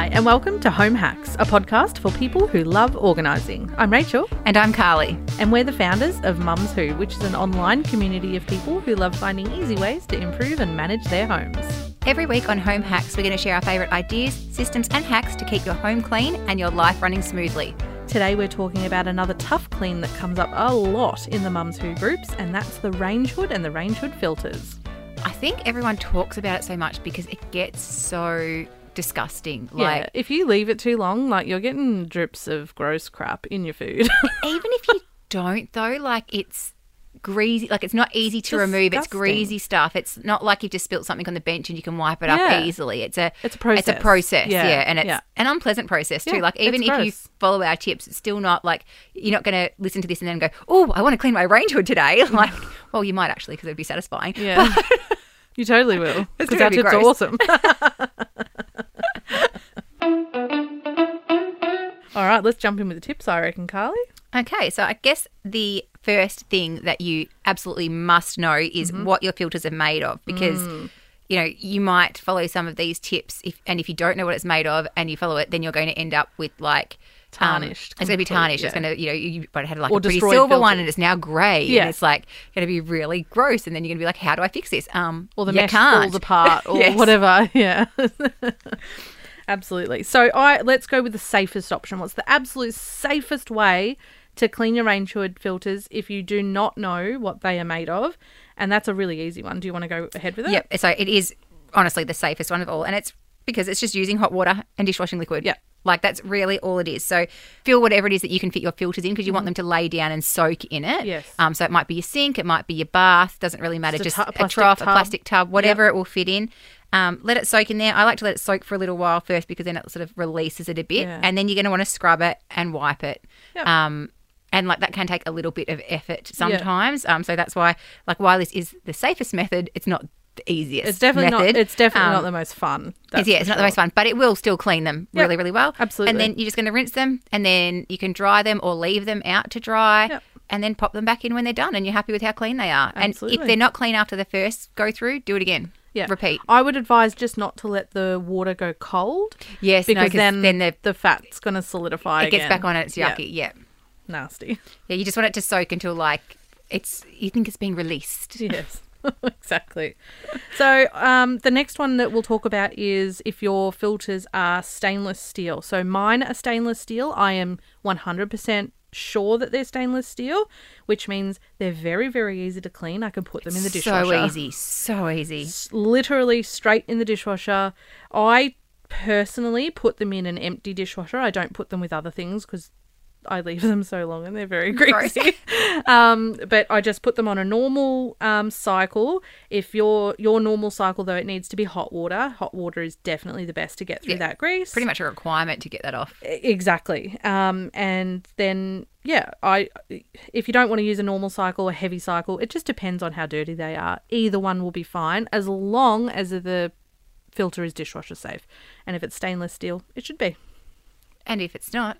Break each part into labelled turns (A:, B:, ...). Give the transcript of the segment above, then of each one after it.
A: Hi, and welcome to Home Hacks, a podcast for people who love organising. I'm Rachael,
B: And I'm Karlie.
A: and we're the founders of Mums Who, which is an online community of people who love finding easy ways to improve and manage their homes.
B: Every week on Home Hacks, we're going to share our favourite ideas, systems, and hacks to keep your home clean and your life running smoothly.
A: Today, we're talking about another tough clean that comes up a lot in the Mums Who groups, and that's the range hood and the range hood filters.
B: I think everyone talks about it so much because it gets so disgusting.
A: Yeah,
B: Like,
A: if you leave it too long, like you're getting drips of gross crap in your food.
B: even if you don't, though, like it's greasy, like it's not easy to remove. It's greasy stuff. It's not like you've just spilt something on the bench and you can wipe it
A: Yeah.
B: up easily. It's a
A: It's a process.
B: It's a process,
A: Yeah,
B: yeah, and it's
A: yeah.
B: an unpleasant process too.
A: Yeah,
B: like even if you follow our tips, it's still not like you're not going to listen to this and then go, "Oh, I want to clean my range hood today." Like, well, you might actually because it would be satisfying.
A: Yeah. you totally will.
B: It's
A: Because
B: be
A: tips awesome. All right, let's jump in with the tips, I reckon, Karlie.
B: Okay, so I guess the first thing that you absolutely must know is
A: Mm-hmm.
B: what your filters are made of because
A: Mm.
B: you know, you might follow some of these tips if and if you don't know what it's made of and you follow it, then you're going to end up with like um,
A: Tarnished,
B: it's going to be tarnished. It's going to, you know, you might have had like
A: Or
B: a pretty silver one and it's now grey.
A: Yeah.
B: And it's like going to be really gross. And then you're going to be like, how do I fix this? Um,
A: Or the mesh
B: can't.
A: falls apart or
B: Yes.
A: whatever. Yeah. Absolutely. So I let's go with the safest option. What's the absolute safest way to clean your range hood filters if you do not know what they are made of? And that's a really easy one. Do you want to go ahead with it?
B: Yep. So it is honestly the safest one of all, and it's because it's just using hot water and dishwashing liquid.
A: Yep.
B: Like that's really all it is. So fill whatever it is that you can fit your filters in because you want them to lay down and soak in it.
A: Mm-hmm. Yes.
B: Um. So it might be your sink, it might be your bath. Doesn't really matter.
A: Just
B: Just,
A: a tu-
B: a,
A: plastic
B: trough,
A: tub.
B: a plastic tub, whatever it will fit in. Um, let it soak in there. I like to let it soak for a little while first because then it sort of releases it a bit,
A: Yeah.
B: and then you're going to want to scrub it and wipe it.
A: Yep.
B: Um, and like that can take a little bit of effort sometimes. Um, so that's why, like, while this is the safest method, it's not the easiest.
A: It's definitely
B: method.
A: not it's definitely
B: Um,
A: not the most fun.
B: it's- yeah, it's not the most fun, but it will still clean them
A: Yep,
B: really, really well.
A: absolutely.
B: And then you're just going to rinse them, and then you can dry them or leave them out to dry,
A: Yep.
B: and then pop them back in when they're done, and you're happy with how clean they are.
A: Absolutely.
B: And if they're not clean after the first go through, do it again.
A: Yeah.
B: repeat.
A: I would advise just not to let the water go cold.
B: Yes, no,
A: then,
B: then the-
A: the fat's going to solidify.
B: It gets
A: again.
B: back on and it's
A: Yeah,
B: yucky. Yeah.
A: nasty.
B: yeah, You just want it to soak until like it's you think it's being released.
A: Yes, exactly. So um, the next one that we'll talk about is if your filters are stainless steel. So mine are stainless steel. I am 100% sure that they're stainless steel, which means they're very, very easy to clean. I can put them in the dishwasher.
B: So easy, so easy.
A: S- Literally straight in the dishwasher. I personally put them in an empty dishwasher. I don't put them with other things because I leave them so long and they're very greasy. um, but I just put them on a normal um, cycle. If your your normal cycle though, it needs to be hot water. Hot water is definitely the best to get through
B: Yeah,
A: that grease.
B: Pretty much a requirement to get that off.
A: Exactly. Um, and then yeah, I if you don't want to use a normal cycle or heavy cycle, it just depends on how dirty they are. Either one will be fine as long as the filter is dishwasher safe. And if it's stainless steel, it should be.
B: And if it's not,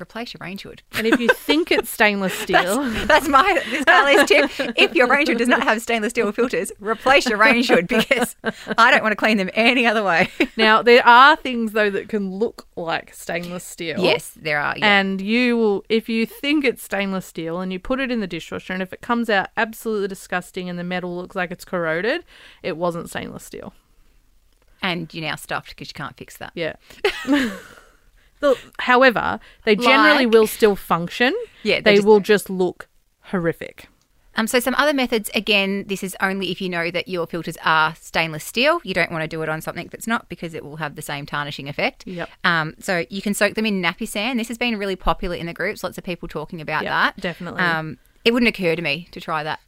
B: replace your range hood.
A: And if you think it's stainless steel,
B: That's my this Karlie's tip. If your range hood does not have stainless steel filters, replace your range hood because I don't want to clean them any other way.
A: now there are things though that can look like stainless steel.
B: yes, there are. Yeah.
A: And you will, if you think it's stainless steel and you put it in the dishwasher, and if it comes out absolutely disgusting and the metal looks like it's corroded, it wasn't stainless steel.
B: and you're now stuffed because you can't fix that.
A: Yeah. The- However, they generally
B: Like-
A: will still function.
B: Yeah,
A: They,
B: they just-
A: will just look horrific.
B: Um, so some other methods, again, this is only if you know that your filters are stainless steel. You don't want to do it on something that's not because it will have the same tarnishing effect.
A: Yep.
B: Um, so you can soak them in Napisan. This has been really popular in the groups. Lots of people talking about
A: Yep,
B: that.
A: definitely.
B: Um, it wouldn't occur to me to try that.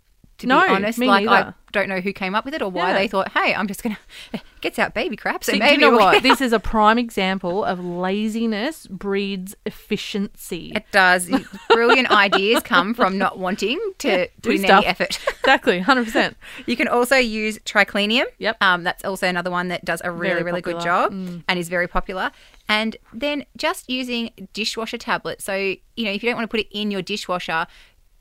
B: To
A: No,
B: be honest,
A: me
B: like I don't know who came up with it or why
A: Yeah.
B: they thought, "Hey, I'm just gonna gets out baby crap." So maybe
A: you know
B: we'll-
A: what? This is a prime example of laziness breeds efficiency.
B: It does. Brilliant ideas come from not wanting to
A: do
B: put in any effort.
A: exactly, hundred percent.
B: You can also use Tricleanium.
A: Yep.
B: Um, that's also another one that does a really,
A: Very
B: really good
A: popular. Mm.
B: job and is very popular. And then just using dishwasher tablets. So, you know, if you don't want to put it in your dishwasher,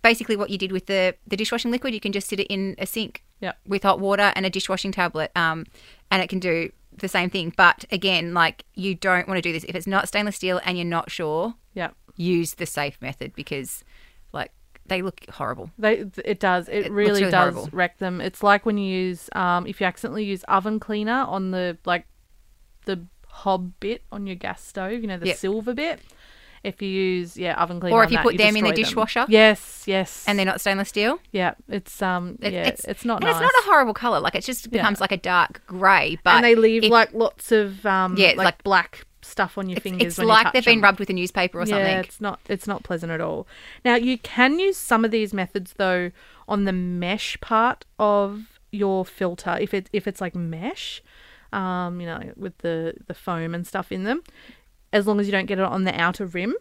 B: basically what you did with the, the dishwashing liquid, you can just sit it in a sink
A: Yep.
B: with hot water and a dishwashing tablet. Um, and it can do the same thing. But again, like you don't want to do this if it's not stainless steel and you're not sure.
A: Yeah.
B: Use the safe method because, like, they look horrible.
A: They, it does. It,
B: looks
A: really,
B: really
A: does
B: horrible.
A: wreck them. It's like when you use, um, if you accidentally use oven cleaner on the like, the hob bit on your gas stove. You know the
B: Yep.
A: silver bit. If you use yeah oven cleaner,
B: Or if you
A: that,
B: put them in the dishwasher.
A: Yes, yes.
B: And they're not stainless steel.
A: yeah, it's um
B: It-
A: yeah, it's, not
B: and
A: nice.
B: it's not a horrible color. Like it just becomes like a dark grey. But
A: and they leave
B: if-
A: like lots of um
B: Yeah,
A: like,
B: like-
A: black stuff on your
B: it's,
A: fingers.
B: it's
A: when you
B: like they've been rubbed with a newspaper or
A: Yeah,
B: something.
A: it's not it's not pleasant at all. Now you can use some of these methods though on the mesh part of your filter if it if it's like mesh, um, you know, with the the foam and stuff in them, as long as you don't get it on the outer rim.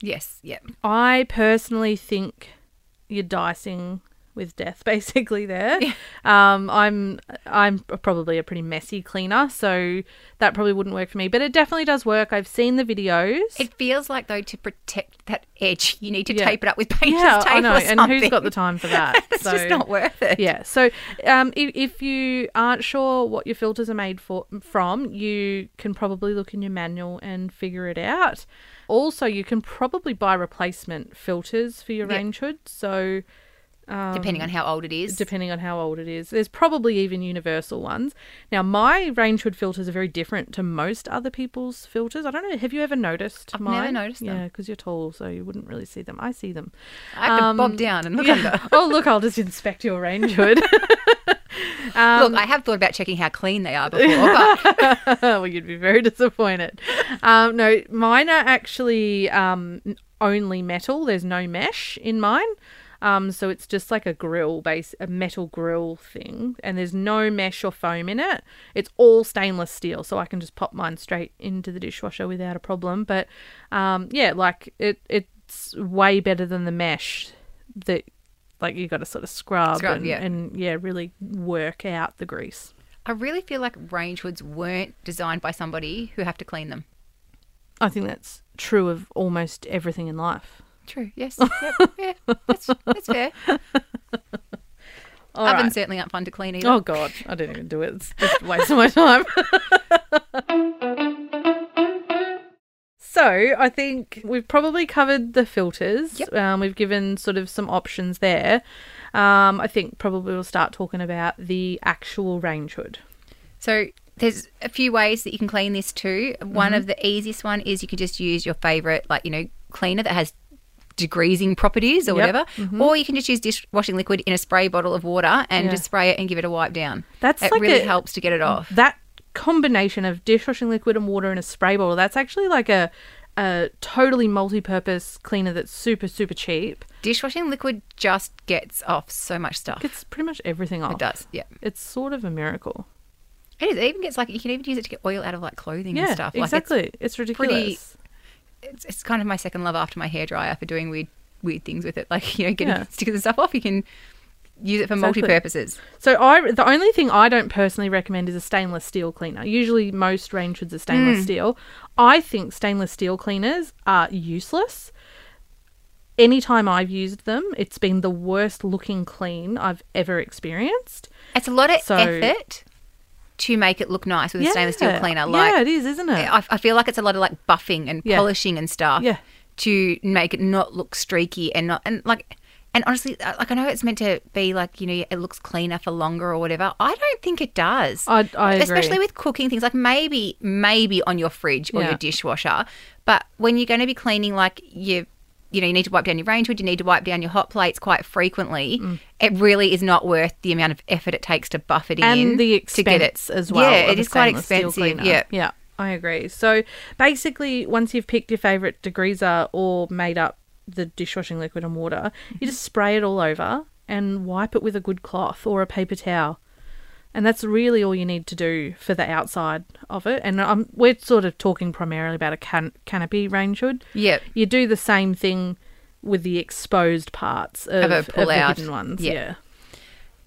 B: Yes. Yeah.
A: I personally think you're dicing with death basically there. Um, I'm I'm probably a pretty messy cleaner, so that probably wouldn't work for me. But it definitely does work. I've seen the videos.
B: It feels like though to protect that edge, you need to
A: Yeah.
B: tape it up with painter's
A: yeah,
B: tape
A: I know. And who's got the time for that?
B: it's
A: So-
B: just not worth it.
A: Yeah. So, um, if, if you aren't sure what your filters are made for from, you can probably look in your manual and figure it out. Also, you can probably buy replacement filters for your
B: Yeah.
A: range hood. So,
B: Depending on how old it is.
A: depending on how old it is, there's probably even universal ones. Now, my range hood filters are very different to most other people's filters. I don't know. Have you ever noticed?
B: I've
A: mine?
B: never noticed them.
A: Yeah, because you're tall, so you wouldn't really see them. I see them.
B: I have to
A: Um,
B: bob down and look
A: Yeah.
B: under.
A: oh, look! I'll just inspect your range hood. Um,
B: Look, I have thought about checking how clean they are before, but
A: well, you'd be very disappointed. Um, no, mine are actually um, only metal. There's no mesh in mine. Um, so it's just like a grill base, a metal grill thing, and there's no mesh or foam in it. It's all stainless steel, so I can just pop mine straight into the dishwasher without a problem. But um, yeah, like it, it's way better than the mesh that like you got to sort of scrub,
B: Scrub,
A: and,
B: yeah.
A: and yeah, really work out the grease.
B: I really feel like range hoods weren't designed by somebody who have to clean them.
A: I think that's true of almost everything in life.
B: True. Yes. Yep. yeah. That's, that's fair.
A: All
B: Ovens
A: right.
B: certainly aren't fun to clean either.
A: Oh god, I didn't even do it. It's just a waste of my time. so I think we've probably covered the filters.
B: Yep.
A: Um, we've given sort of some options there. Um, I think probably we'll start talking about the actual range hood.
B: So there's a few ways that you can clean this too.
A: Mm-hmm.
B: One of the easiest one is you can just use your favorite, like you know, cleaner that has degreasing properties or
A: Yep. Mm-hmm.
B: whatever, or you can just use dishwashing liquid in a spray bottle of water and
A: Yeah.
B: just spray it and give it a wipe down.
A: That's
B: it
A: like
B: really
A: a-
B: helps to get it off.
A: That combination of dishwashing liquid and water in a spray bottle, that's actually like a a totally multi-purpose cleaner that's super super cheap.
B: Dishwashing liquid just gets off so much stuff.
A: It's pretty much everything off.
B: It does, yeah.
A: It's sort of a miracle.
B: It is. It even gets like you can even use it to get oil out of like clothing
A: Yeah,
B: and stuff. Like,
A: exactly. It's, ridiculous.
B: It's, it's kind of my second love after my hairdryer for doing weird weird things with it. Like you know, getting
A: Yeah.
B: stickers and stuff off. You can use it for
A: Exactly.
B: multi purposes.
A: So I the only thing I don't personally recommend is a stainless steel cleaner. Usually most range hoods are stainless
B: Mm.
A: steel. I think stainless steel cleaners are useless. Anytime I've used them, it's been the worst looking clean I've ever experienced.
B: It's a lot of
A: So-
B: effort to make it look nice with a stainless steel
A: Yeah.
B: cleaner.
A: yeah,
B: Like
A: it is, isn't it?
B: I, I feel like it's a lot of like buffing and
A: Yeah.
B: polishing and stuff.
A: Yeah.
B: To make it not look streaky and not and like. And honestly, uh, like I know it's meant to be like you know it looks cleaner for longer or whatever. I don't think it does.
A: I, I agree.
B: especially with cooking things like maybe maybe on your fridge or
A: Yeah.
B: your dishwasher but when you're going to be cleaning like you you know you need to wipe down your range hood you need to wipe down your hot plates quite frequently
A: Mm.
B: it really is not worth the amount of effort it takes to buff it in
A: and the
B: to get it
A: as well.
B: yeah it is quite expensive yeah
A: yeah, I agree. So basically, once you've picked your favorite degreaser or made up the dishwashing liquid and water, you just spray it all over and wipe it with a good cloth or a paper towel. And that's really all you need to do for the outside of it. And um, we're sort of talking primarily about a can- canopy range hood.
B: yeah
A: You do the same thing with the exposed parts of,
B: Of a
A: of the hidden ones.
B: Yeah.
A: yeah.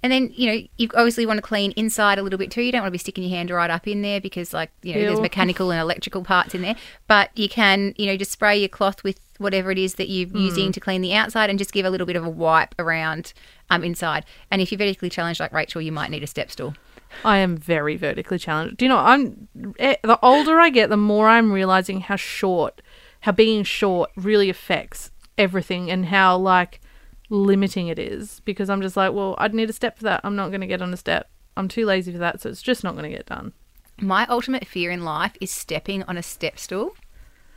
B: and then you know you obviously want to clean inside a little bit too you don't want to be sticking your hand right up in there because like you know there's mechanical and electrical parts in there but you can you know just spray your cloth with whatever it is that you're
A: Hmm.
B: using to clean the outside and just give a little bit of a wipe around um, inside and if you're vertically challenged like Rachael you might need a step stool
A: I am very vertically challenged. Do you know? I'm eh, the older I get, the more I'm realizing how short, how being short really affects everything, and how like limiting it is. Because I'm just like, well, I'd need a step for that. I'm not going to get on a step. I'm too lazy for that, so it's just not going to get done.
B: My ultimate fear in life is stepping on a step stool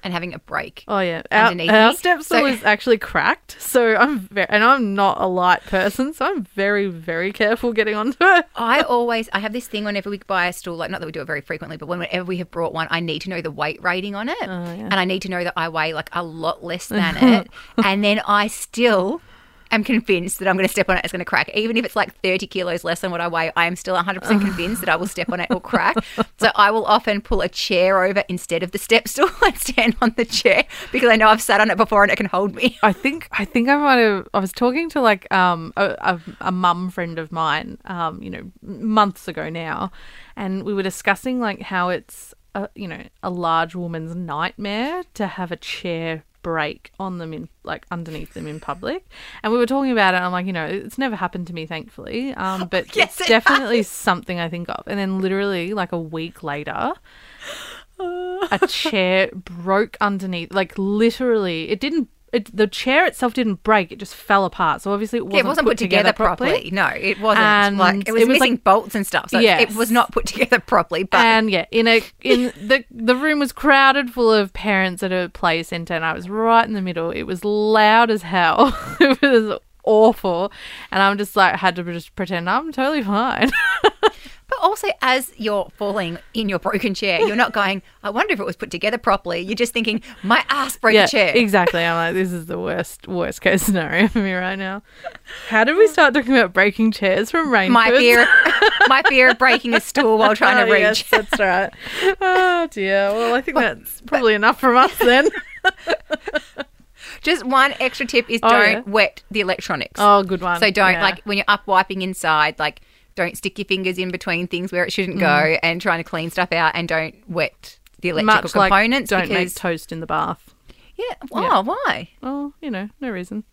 B: and having a break.
A: Oh yeah, our,
B: Underneath
A: our
B: me.
A: step stool
B: So-
A: is actually cracked, so I'm very, and I'm not a light person, so I'm very very careful getting onto it.
B: I always I have this thing whenever we buy a stool, like not that we do it very frequently, but whenever we have brought one, I need to know the weight rating on it,
A: Oh,
B: and I need to know that I weigh like a lot less than it, and then I still am convinced that I'm going to step on it, it's going to crack, even if it's like 30 kilos less than what I weigh. I am still 100 percent convinced that I will step on it, it will crack. So I will often pull a chair over instead of the step stool and stand on the chair because I know I've sat on it before and it can hold me.
A: I think I think I might have. I was talking to like um a, a, a mum friend of mine, um you know months ago now, and we were discussing like how it's a, you know a large woman's nightmare to have a chair break on them in like underneath them in public. And we were talking about it and i'm like you know it's never happened to me thankfully. Um but
B: Yes,
A: it's
B: it
A: definitely something i think of. And then literally like a week later a chair broke underneath like literally it didn't it, the chair itself didn't break it just fell apart so obviously it wasn't,
B: Yeah, it wasn't put, together, properly. No, it wasn't.
A: And
B: like it was,
A: it was
B: missing
A: like-
B: bolts and stuff. So
A: Yes.
B: it was not put together properly. But
A: and yeah in a in the the room was crowded full of parents at a play center and i was right in the middle it was loud as hell it was awful and i'm just like had to just pretend i'm totally fine
B: also as you're falling in your broken chair, you're not going. I wonder if it was put together properly. You're just thinking, my ass broke
A: yeah
B: a chair.
A: exactly i'm like this is the worst worst case scenario for me right now how did we start talking about breaking chairs from rain
B: my fear, my fear of breaking a stool while trying to
A: Oh,
B: reach.
A: yes, that's right. Oh dear. Well, I think that's probably enough from us then.
B: Just one extra tip is
A: Oh,
B: don't
A: yeah.
B: wet the electronics.
A: Oh, good one.
B: So don't
A: Yeah.
B: like when you're up wiping inside, like don't stick your fingers in between things where it shouldn't go, and trying to clean stuff out, and don't wet the electrical
A: Mm. much like
B: components.
A: don't make
B: because,
A: toast in the bath.
B: yeah. Oh,
A: Yeah.
B: why?
A: Oh, you know, no reason.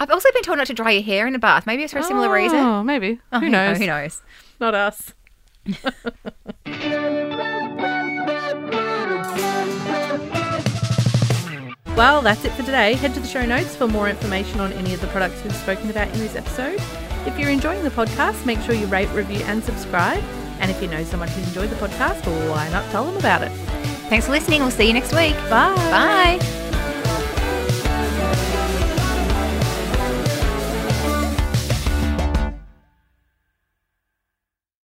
B: I've also been told not to dry your hair in a bath. Maybe it's for a similar reason.
A: Oh, maybe.
B: Oh,
A: who knows?
B: Who knows?
A: Not us. Well, that's it for today. Head to the show notes for more information on any of the products we've spoken about in this episode. If you're enjoying the podcast, make sure you rate, review, and subscribe. And if you know someone who's enjoyed the podcast, why not tell them about it?
B: Thanks for listening. We'll see you next week.
A: Bye.
B: Bye.